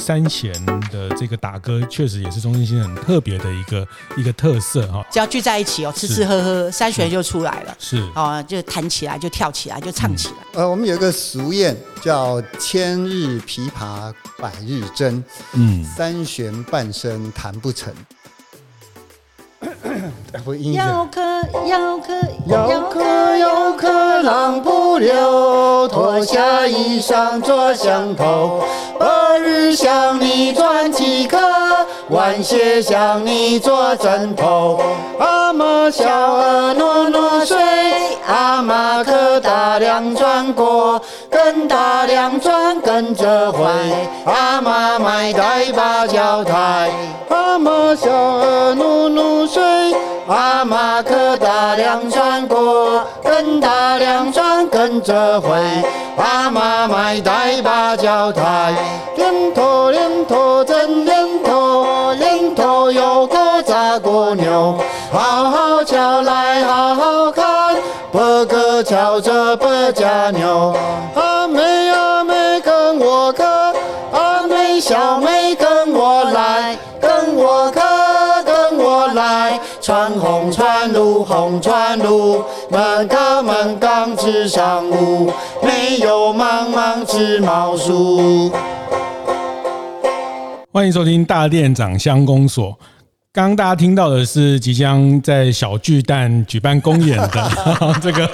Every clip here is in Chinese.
三弦的这个打歌，确实也是中正新很特别的一个一个特色哈。只要聚在一起哦，吃吃喝喝，三弦就出来了。是哦，就弹起来，就跳起来，就唱起来。呃，我们有一个俗谚叫“千日琵琶百日争”，嗯，三弦半生弹不成。要客要客要客要客浪不留，脱下衣裳做乡头。白日想你赚几颗，晚些想你做枕头。阿妈小儿糯糯睡，阿妈可打两转过，跟打两转跟着回。阿妈买带把轿抬，阿妈小儿糯糯睡。阿妈可打两转过，跟打两转跟着回。阿妈买带把轿抬，连头连头真连头，连头有个扎过牛。好好瞧来好好看，伯哥瞧着伯家牛。阿妹阿妹跟我磕，阿妹小妹跟我来，跟我跟跟我来。穿红穿绿红穿绿，门高门岗直上屋，没有茫茫织毛书。欢迎收听大店长乡公所。刚刚大家听到的是即将在小巨蛋举办公演的 这个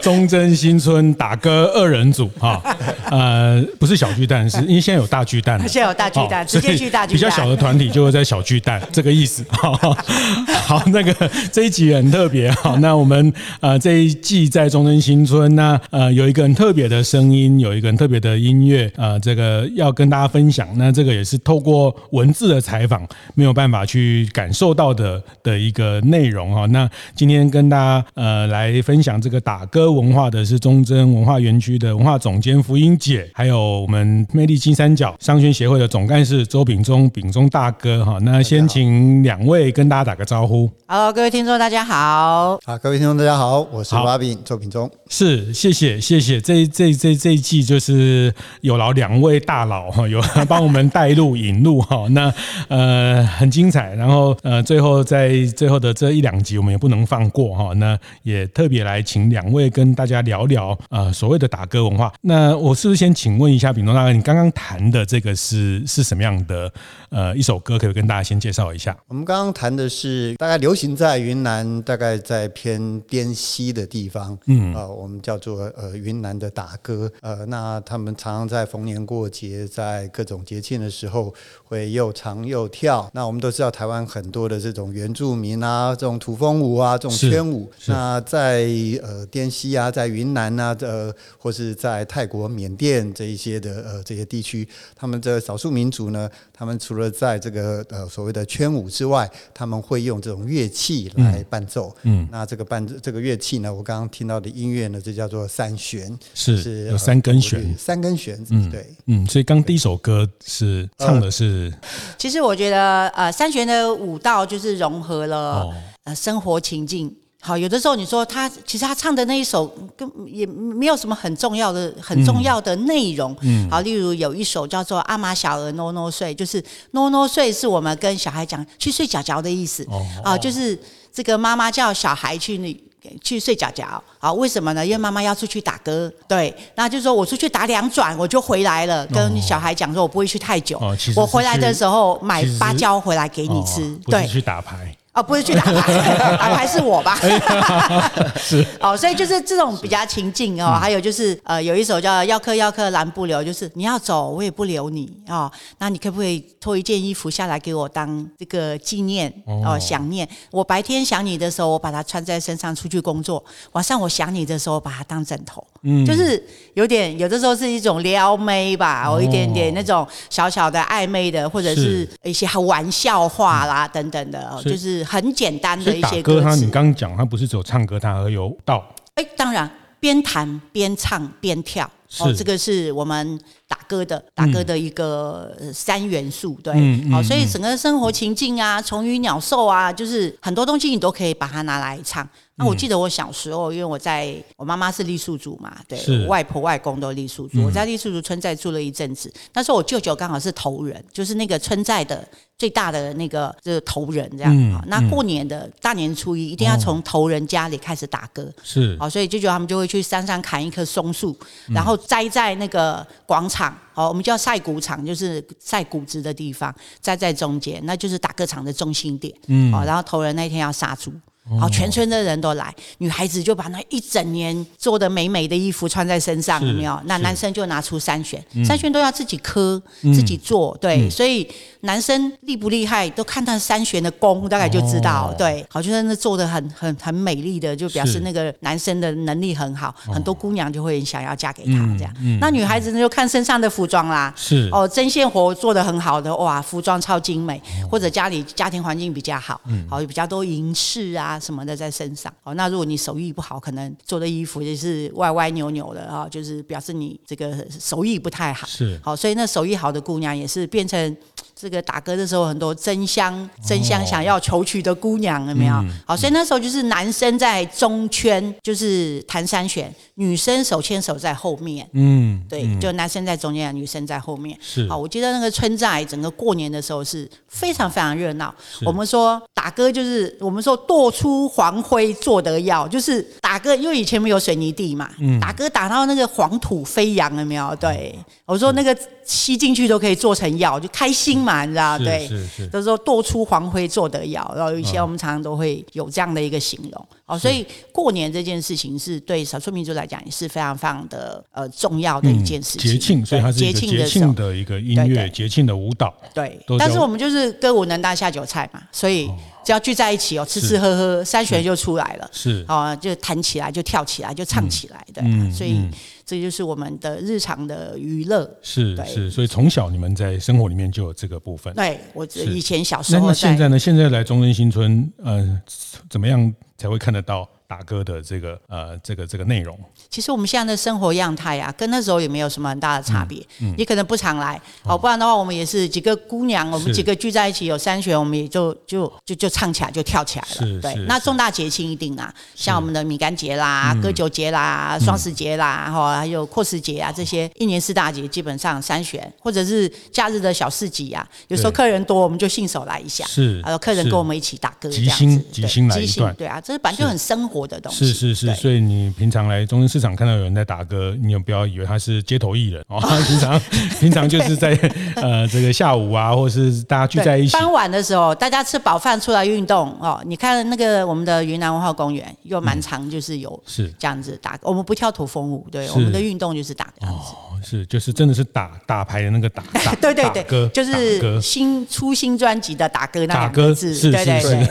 忠贞新村打歌二人组哈，呃，不是小巨蛋，是因为现在有大巨蛋，现在有大巨蛋，直接去大巨蛋，比较小的团体就会在小巨蛋，这个意思。好，那个这一集很特别哈，那我们呃这一季在忠贞新村，那呃有一个很特别的声音，有一个很特别的音乐，呃，这个要跟大家分享。那这个也是透过文字的采访，没有办法去。感受到的的一个内容哈，那今天跟大家呃来分享这个打歌文化的是忠贞文化园区的文化总监福英姐，还有我们魅力金三角商圈协会的总干事周秉忠，秉忠大哥哈。那先请两位跟大家打个招呼。Hello，，各位听众大家好。好，各位听众大家好，我是阿秉周秉忠。是，谢谢谢谢。这这这这一季就是有劳两位大佬哈，有帮我们带路引路哈。那呃很精彩，然后。呃，最后在最后的这一两集，我们也不能放过哈。那也特别来请两位跟大家聊聊呃所谓的打歌文化。那我是不是先请问一下秉东大哥，你刚刚谈的这个是是什么样的呃一首歌？可以跟大家先介绍一下。我们刚刚谈的是大概流行在云南，大概在偏滇西的地方，嗯啊、呃，我们叫做呃云南的打歌。呃，那他们常常在逢年过节，在各种节庆的时候会又唱又跳。那我们都知道台湾。很多的这种原住民啊，这种土风舞啊，这种圈舞，那在呃滇西啊，在云南啊，呃，或是在泰国、缅甸这一些的呃这些地区，他们这少数民族呢，他们除了在这个呃所谓的圈舞之外，他们会用这种乐器来伴奏。嗯，那这个伴这个乐器呢，我刚刚听到的音乐呢，就叫做三弦，是是有三根弦，三根弦。嗯，对，嗯，所以刚第一首歌是唱的是，其实我觉得呃三弦的。舞蹈就是融合了呃生活情境，好，有的时候你说他其实他唱的那一首跟也没有什么很重要的很重要的内容，嗯，好，例如有一首叫做阿妈小儿糯糯睡，就是糯糯睡是我们跟小孩讲去睡觉觉的意思，啊，就是这个妈妈叫小孩去那去睡觉觉，好，为什么呢？因为妈妈要出去打歌，对，那就是说我出去打两转我就回来了，跟小孩讲说我不会去太久，我回来的时候买芭蕉回来给你吃，对，去打牌。哦，不是去打牌，打牌是我吧？是哦，所以就是这种比较情境哦。还有就是呃，有一首叫《要客要客拦不留》，就是你要走我也不留你哦。那你可不可以脱一件衣服下来给我当这个纪念哦？想念我白天想你的时候，我把它穿在身上出去工作；晚上我想你的时候，把它当枕头。嗯，就是有点有的时候是一种撩妹吧，有一点点那种小小的暧昧的，或者是一些玩笑话啦等等的，就是。很简单的一些歌，他你刚刚讲，他不是只有唱歌，他还有舞蹈。哎，当然边弹边唱边跳，哦，这个是我们打歌的打歌的一个三元素，对，好、嗯嗯嗯，所以整个生活情境啊，虫鱼鸟兽啊，就是很多东西你都可以把它拿来唱。那我记得我小时候，因为我在我妈妈是傈僳族嘛，对，我外婆外公都傈僳族，我在傈僳族村寨住了一阵子。那时候我舅舅刚好是头人，就是那个村寨的最大的那个就是头人这样。啊。那过年的大年初一一定要从头人家里开始打歌，是，好，所以舅舅他们就会去山上砍一棵松树，然后栽在那个广场，好，我们叫晒谷场，就是晒谷子的地方，栽在中间，那就是打歌场的中心点。嗯，好，然后头人那天要杀猪。好，全村的人都来，女孩子就把那一整年做的美美的衣服穿在身上，有没有？那男生就拿出三选，三选都要自己磕、自己做，对，所以男生厉不厉害，都看他三弦的弓，大概就知道，对，好，就在那做的很很很美丽的，就表示那个男生的能力很好，很多姑娘就会想要嫁给他这样。那女孩子呢，就看身上的服装啦，是哦，针线活做的很好的，哇，服装超精美，或者家里家庭环境比较好，好，有比较多银饰啊。什么的在身上哦？那如果你手艺不好，可能做的衣服也是歪歪扭扭的啊，就是表示你这个手艺不太好。是好，所以那手艺好的姑娘也是变成这个打歌的时候，很多争相争相想要求娶的姑娘有没有？好，所以那时候就是男生在中圈，就是弹三弦，女生手牵手在后面。嗯，对，就男生在中间，女生在后面。是好，我记得那个村寨整个过年的时候是非常非常热闹。我们说打歌就是我们说剁出黄灰做得要，就是打歌，因为以前没有水泥地嘛，打歌打到那个黄土飞扬有没有？对，我说那个吸进去都可以做成药，就开心嘛，你知道？对，都说剁出黄灰做得要，然后以前我们常常都会有这样的一个形容。哦，所以过年这件事情是对少数民族来讲也是非常非常的呃重要的一件事情。节庆，所以它是节庆的一个音乐，节庆的舞蹈。对，但是我们就是歌舞能当下酒菜嘛，所以。只要聚在一起哦，吃吃喝喝，三弦就出来了。是哦，就弹起来，就跳起来，就唱起来。对，所以这就是我们的日常的娱乐。是是，所以从小你们在生活里面就有这个部分。对，我以前小时候。那现在呢？现在来中正新村，呃，怎么样才会看得到？打歌的这个呃，这个这个内容，其实我们现在的生活样态啊，跟那时候也没有什么很大的差别。嗯，你可能不常来，哦，不然的话，我们也是几个姑娘，我们几个聚在一起，有三弦，我们也就就就就唱起来，就跳起来了。对，那重大节庆一定啊，像我们的米干节啦、歌酒节啦、双十节啦，哈，还有阔时节啊，这些一年四大节，基本上三弦，或者是假日的小市集啊，有时候客人多，我们就信手来一下，是，还有客人跟我们一起打歌，这样子，即兴即兴来一段，对啊，这是本来就很生活。的东西是是是，所以你平常来中心市场看到有人在打歌，你也不要以为他是街头艺人哦，平常平常就是在呃这个下午啊，或者是大家聚在一起，傍晚的时候，大家吃饱饭出来运动哦。你看那个我们的云南文化公园又蛮长，就是有是这样子打歌。我们不跳土风舞，对，我们的运动就是打这样子。是，就是真的是打打牌的那个打，打对对 对，歌就是新出新专辑的打歌那两个字，是是是。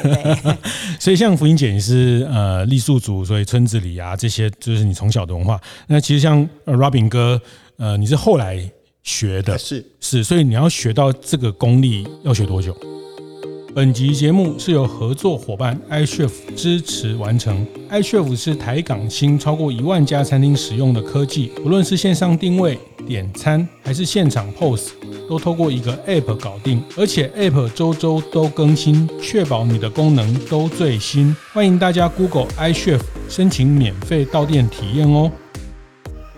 所以像福音姐你是呃傈僳族，所以村子里啊这些就是你从小的文化。那其实像 Robin 哥，呃，你是后来学的，是是，所以你要学到这个功力要学多久？本集节目是由合作伙伴 iChef 支持完成。iChef 是台港新超过一万家餐厅使用的科技，无论是线上定位、点餐，还是现场 POS，都透过一个 App 搞定，而且 App 周周都更新，确保你的功能都最新。欢迎大家 Google iChef 申请免费到店体验哦。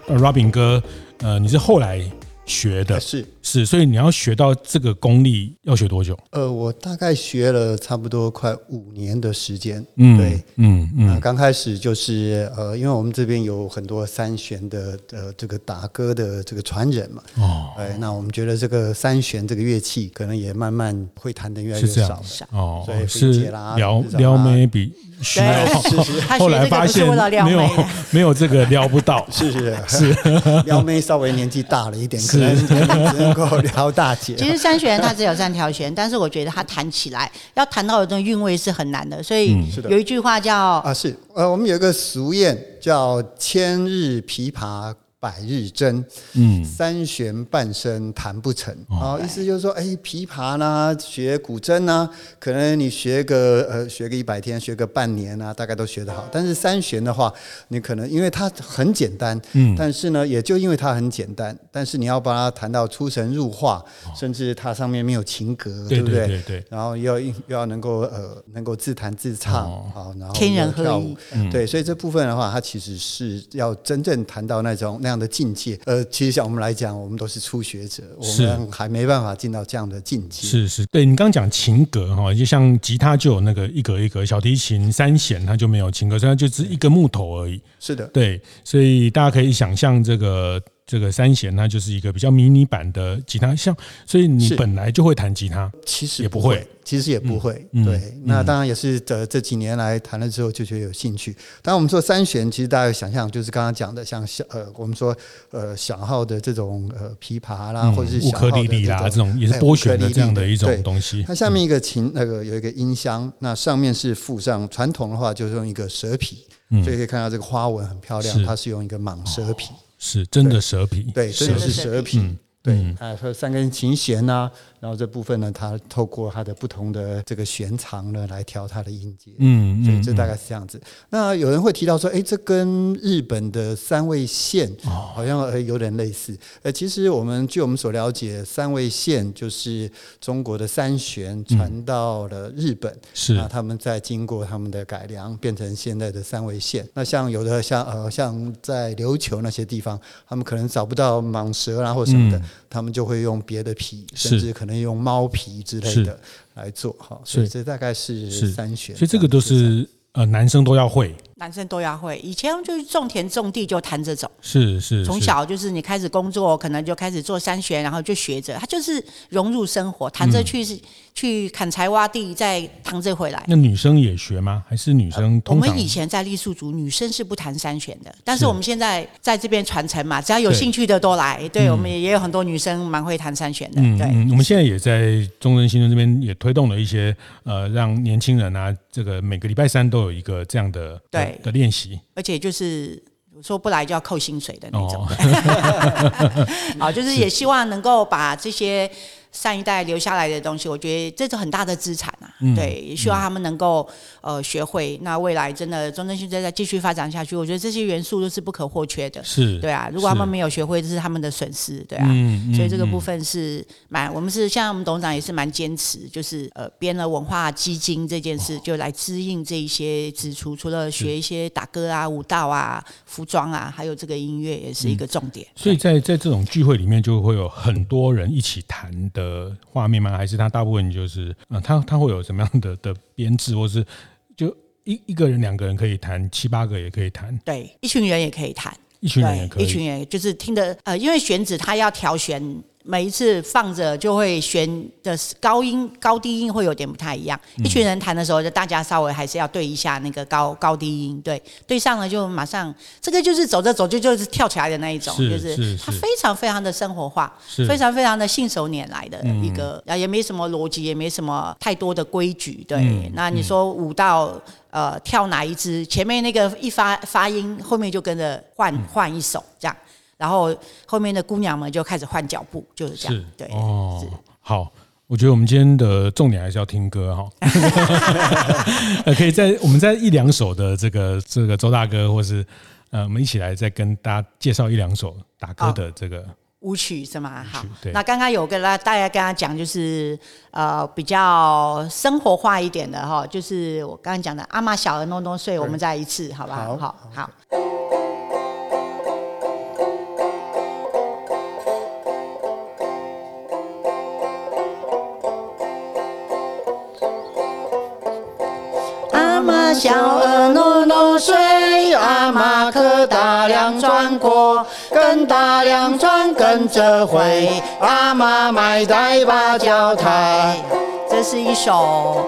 呃，Robin 哥，呃，你是后来学的，是。是，所以你要学到这个功力要学多久？呃，我大概学了差不多快五年的时间。嗯，对，嗯嗯。刚开始就是呃，因为我们这边有很多三弦的呃这个打歌的这个传人嘛。哦。哎，那我们觉得这个三弦这个乐器可能也慢慢会弹的越来越少了。哦。所以是撩撩妹比需要。是是。后来发现没有没有这个撩不到。是是是。撩妹稍微年纪大了一点，可能。能够 撩大姐，其实三弦它只有三条弦，但是我觉得它弹起来要弹到有这种韵味是很难的，所以有一句话叫、嗯、啊是。呃我们有一个俗谚叫千日琵琶百日争，嗯，三弦半声弹不成。哦，意思就是说，哎，琵琶呢，学古筝呢，可能你学个呃，学个一百天，学个半年啊，大概都学得好。但是三弦的话，你可能因为它很简单，嗯，但是呢，也就因为它很简单，但是你要把它弹到出神入化，甚至它上面没有琴格，对不对？对对。然后又要又要能够呃，能够自弹自唱，好，然后天人合一，对，所以这部分的话，它其实是要真正弹到那种那样的境界，呃，其实像我们来讲，我们都是初学者，我们还没办法进到这样的境界。是是，对你刚刚讲琴格哈，就像吉他就有那个一格一格，小提琴三弦它就没有琴格，所以它就是一个木头而已。是的，对，所以大家可以想象这个。这个三弦，它就是一个比较迷你版的吉他，像，所以你本来就会弹吉他，其实也不会，其实也不会。对，那当然也是这这几年来弹了之后就觉得有兴趣。当然我们说三弦，其实大家想象就是刚刚讲的，像小呃，我们说呃小号的这种呃琵琶啦，或者是乌克丽丽啦这种也是拨弦的这样的一种东西。它下面一个琴那个有一个音箱，那上面是附上传统的话就是用一个蛇皮，所以可以看到这个花纹很漂亮，它是用一个蟒蛇皮。是真的蛇皮，对，真的是蛇皮，嗯、对，还有三根琴弦呐、啊。然后这部分呢，它透过它的不同的这个弦长呢，来调它的音阶。嗯，所以这大概是这样子。那有人会提到说，哎，这跟日本的三味线好像呃有点类似。呃，其实我们据我们所了解，三味线就是中国的三弦传到了日本，是啊，他们再经过他们的改良，变成现在的三味线。那像有的像呃像在琉球那些地方，他们可能找不到蟒蛇啊或什么的，他们就会用别的皮，甚至可能。用猫皮之类的来做哈，所以这大概是三选，所以这个都是呃男生都要会。男生都要会，以前就是种田种地就谈这种，是是，从小就是你开始工作，可能就开始做三弦，然后就学着，他就是融入生活，谈着去去砍柴挖地，再弹着回来。那女生也学吗？还是女生？我们以前在傈僳族，女生是不谈三弦的，但是我们现在在这边传承嘛，只要有兴趣的都来。对，对我们也有很多女生蛮会弹三弦的。嗯、对，我们现在也在中正新村这边也推动了一些呃，让年轻人啊，这个每个礼拜三都有一个这样的对的练习。而且就是说不来就要扣薪水的那种，好，就是也希望能够把这些。上一代留下来的东西，我觉得这是很大的资产啊。嗯、对，也希望他们能够呃学会。那未来真的中正新村再继续发展下去，我觉得这些元素都是不可或缺的。是，对啊。如果他们没有学会，这是他们的损失，对啊。嗯、所以这个部分是蛮，我们是像我们董事长也是蛮坚持，就是呃编了文化基金这件事，就来支应这一些支出。除了学一些打歌啊、舞蹈啊、服装啊，还有这个音乐也是一个重点。所以在在这种聚会里面，就会有很多人一起谈的。的画面吗？还是他大部分就是，嗯，他他会有什么样的的编制，或是就一一个人、两个人可以谈，七八个也可以谈，对，一群人也可以谈，一群人也可以，一群人就是听的，呃，因为选址他要调弦。每一次放着就会弦的高音高低音会有点不太一样。嗯、一群人弹的时候，就大家稍微还是要对一下那个高高低音，对，对上了就马上这个就是走着走就就是跳起来的那一种，是就是它非常非常的生活化，非常非常的信手拈来的一个，啊、嗯、也没什么逻辑，也没什么太多的规矩，对。嗯、那你说舞蹈呃跳哪一支，前面那个一发发音，后面就跟着换换一首这样。然后后面的姑娘们就开始换脚步，就是这样。是对哦，好，我觉得我们今天的重点还是要听歌哈。呃，可以在我们在一两首的这个这个周大哥，或是呃，我们一起来再跟大家介绍一两首打歌的这个、哦、舞曲是吗？好，那刚刚有跟大大家跟他讲，就是呃比较生活化一点的哈，就是我刚刚讲的阿妈小儿弄弄睡，我们再一次，好吧？好好好。小鹅努努水，阿妈可大梁转过，跟大梁转跟着回，阿妈买袋芭蕉台。这是一首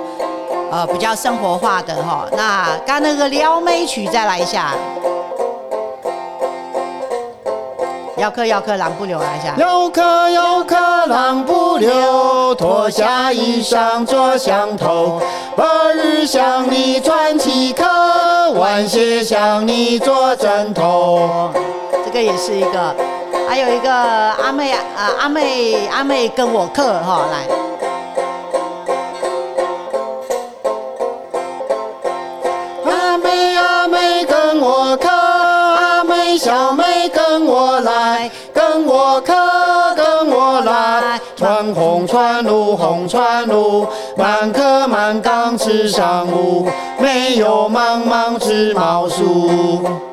呃比较生活化的哈，那刚那个撩妹曲再来一下。要客要客，郎不留来一下。要客要客，郎不留，脱下衣裳做香头。白日向你传奇客，晚些向你做枕头。这个也是一个，还有一个阿妹啊，阿妹阿妹跟我客哈来。小妹跟我来，跟我客跟我来，穿红穿绿红穿绿，满课满岗吃上午，没有茫茫织毛树。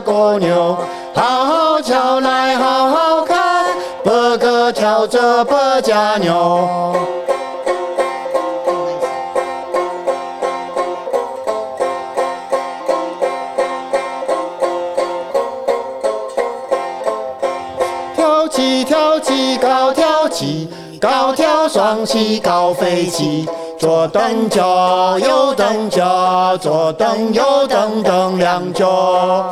个杂蜗牛，好好瞧来好好看，八个跳着八家牛。高跳双膝高飞起，左蹬脚右蹬脚，左蹬右蹬蹬两脚。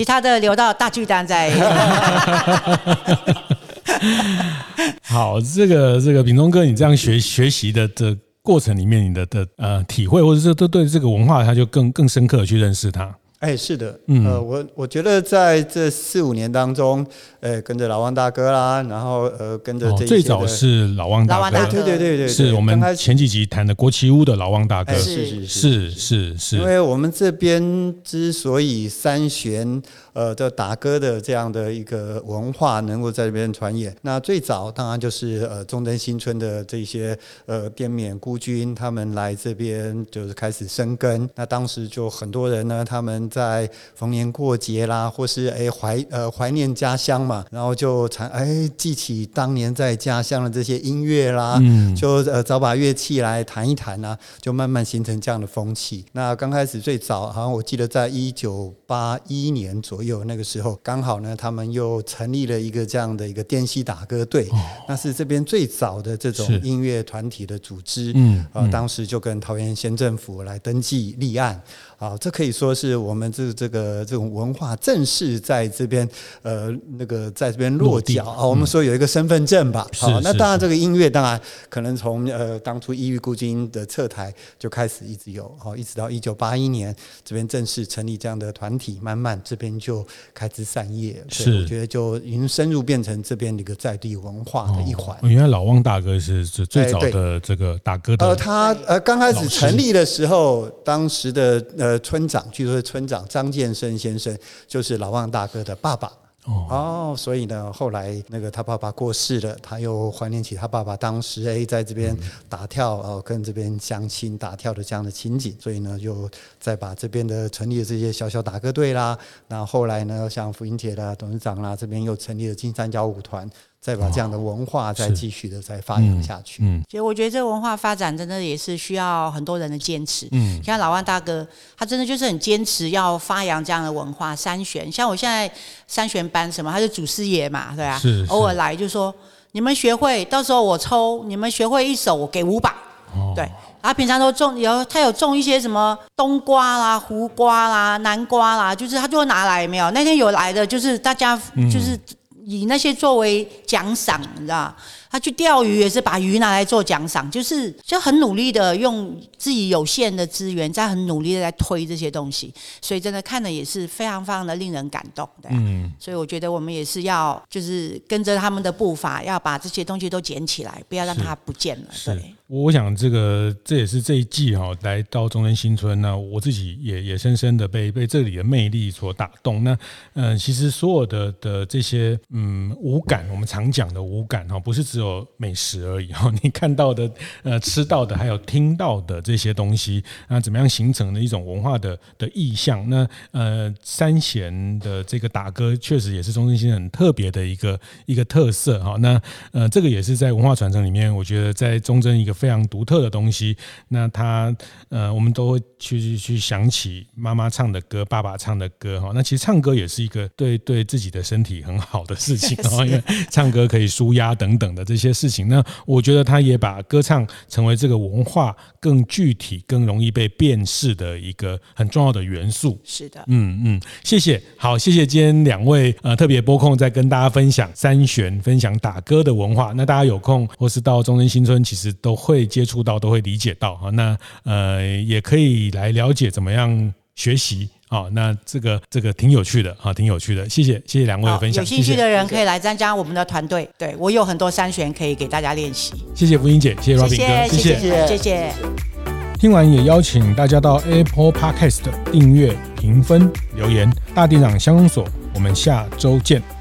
其他的留到大剧单再。好，这个这个秉忠哥，你这样学学习的的过程里面，你的的呃体会，或者是都对这个文化，他就更更深刻的去认识它。哎，是的，嗯，呃，我我觉得在这四五年当中，呃，跟着老汪大哥啦，然后呃，跟着这最早是老汪大哥，对对对对，是我们前几集谈的国旗屋的老汪大哥，是是是是是，因为我们这边之所以三弦呃的打歌的这样的一个文化能够在这边传演，那最早当然就是呃中正新村的这些呃滇缅孤军他们来这边就是开始生根，那当时就很多人呢，他们。在逢年过节啦，或是哎怀呃怀念家乡嘛，然后就常哎记起当年在家乡的这些音乐啦，嗯，就呃找把乐器来弹一弹啊，就慢慢形成这样的风气。那刚开始最早好像我记得在一九八一年左右那个时候，刚好呢他们又成立了一个这样的一个滇西打歌队，哦，那是这边最早的这种音乐团体的组织，嗯，呃当时就跟桃园县政府来登记立案。啊，这可以说是我们这这个这种文化正式在这边呃那个在这边落脚啊。我们说有一个身份证吧。好，那当然这个音乐当然可能从呃当初异域孤军的撤台就开始一直有，好，一直到一九八一年这边正式成立这样的团体，慢慢这边就开枝散叶。是，我觉得就已经深入变成这边的一个在地文化的一环。原来老汪大哥是最最早的这个大哥的。呃，他呃刚开始成立的时候，当时的呃。呃，村长，据说是村长张建生先生，就是老汪大哥的爸爸。哦，所以呢，后来那个他爸爸过世了，他又怀念起他爸爸当时哎在这边打跳哦，跟这边相亲打跳的这样的情景，所以呢，又再把这边的成立的这些小小打歌队啦，那后后来呢，像福音铁的董事长啦，这边又成立了金三角舞团。再把这样的文化再继续的再发扬下去。嗯，其实我觉得这个文化发展真的也是需要很多人的坚持。嗯，像老万大哥，他真的就是很坚持要发扬这样的文化。三弦，像我现在三弦班什么，他是祖师爷嘛，对吧？是。偶尔来就说，你们学会，到时候我抽，你们学会一首，我给五百。哦。对，他平常都种有，他有种一些什么冬瓜啦、胡瓜啦、南瓜啦，就是他就会拿来，没有？那天有来的，就是大家就是。以那些作为奖赏，你知道？他去钓鱼也是把鱼拿来做奖赏，就是就很努力的用自己有限的资源，在很努力的在推这些东西，所以真的看的也是非常非常的令人感动。对，嗯，所以我觉得我们也是要就是跟着他们的步伐，要把这些东西都捡起来，不要让它不见了。对。我想这个这也是这一季哈来到忠贞新村呢，我自己也也深深的被被这里的魅力所打动。那嗯，其实所有的的这些嗯五感，我们常讲的五感哈，不是只有美食而已哈，你看到的、呃吃到的，还有听到的这些东西，那怎么样形成的一种文化的的意象？那呃三弦的这个打歌，确实也是中正新村很特别的一个一个特色哈。那呃这个也是在文化传承里面，我觉得在中正一个非常独特的东西。那他呃我们都会去去想起妈妈唱的歌，爸爸唱的歌哈。那其实唱歌也是一个对对自己的身体很好的事情啊，因为唱歌可以舒压等等的这些事情。那我觉得他也把歌唱成为这个文化更具体、更容易被辨识的一个很重要的元素。是的，嗯嗯，谢谢，好，谢谢今天两位呃特别播控在跟大家分享三弦，分享打歌的文化。那大家有空或是到中正新村，其实都会接触到，都会理解到哈。那呃也可以来了解怎么样学习。好，那这个这个挺有趣的，啊，挺有趣的，谢谢谢谢两位的分享。有兴趣的人可以来参加我们的团队，对我有很多三弦可以给大家练习。谢谢福英姐，谢谢 Robin 哥，谢谢谢谢。听完也邀请大家到 Apple Podcast 订阅、评分、留言。大地长相公所，我们下周见。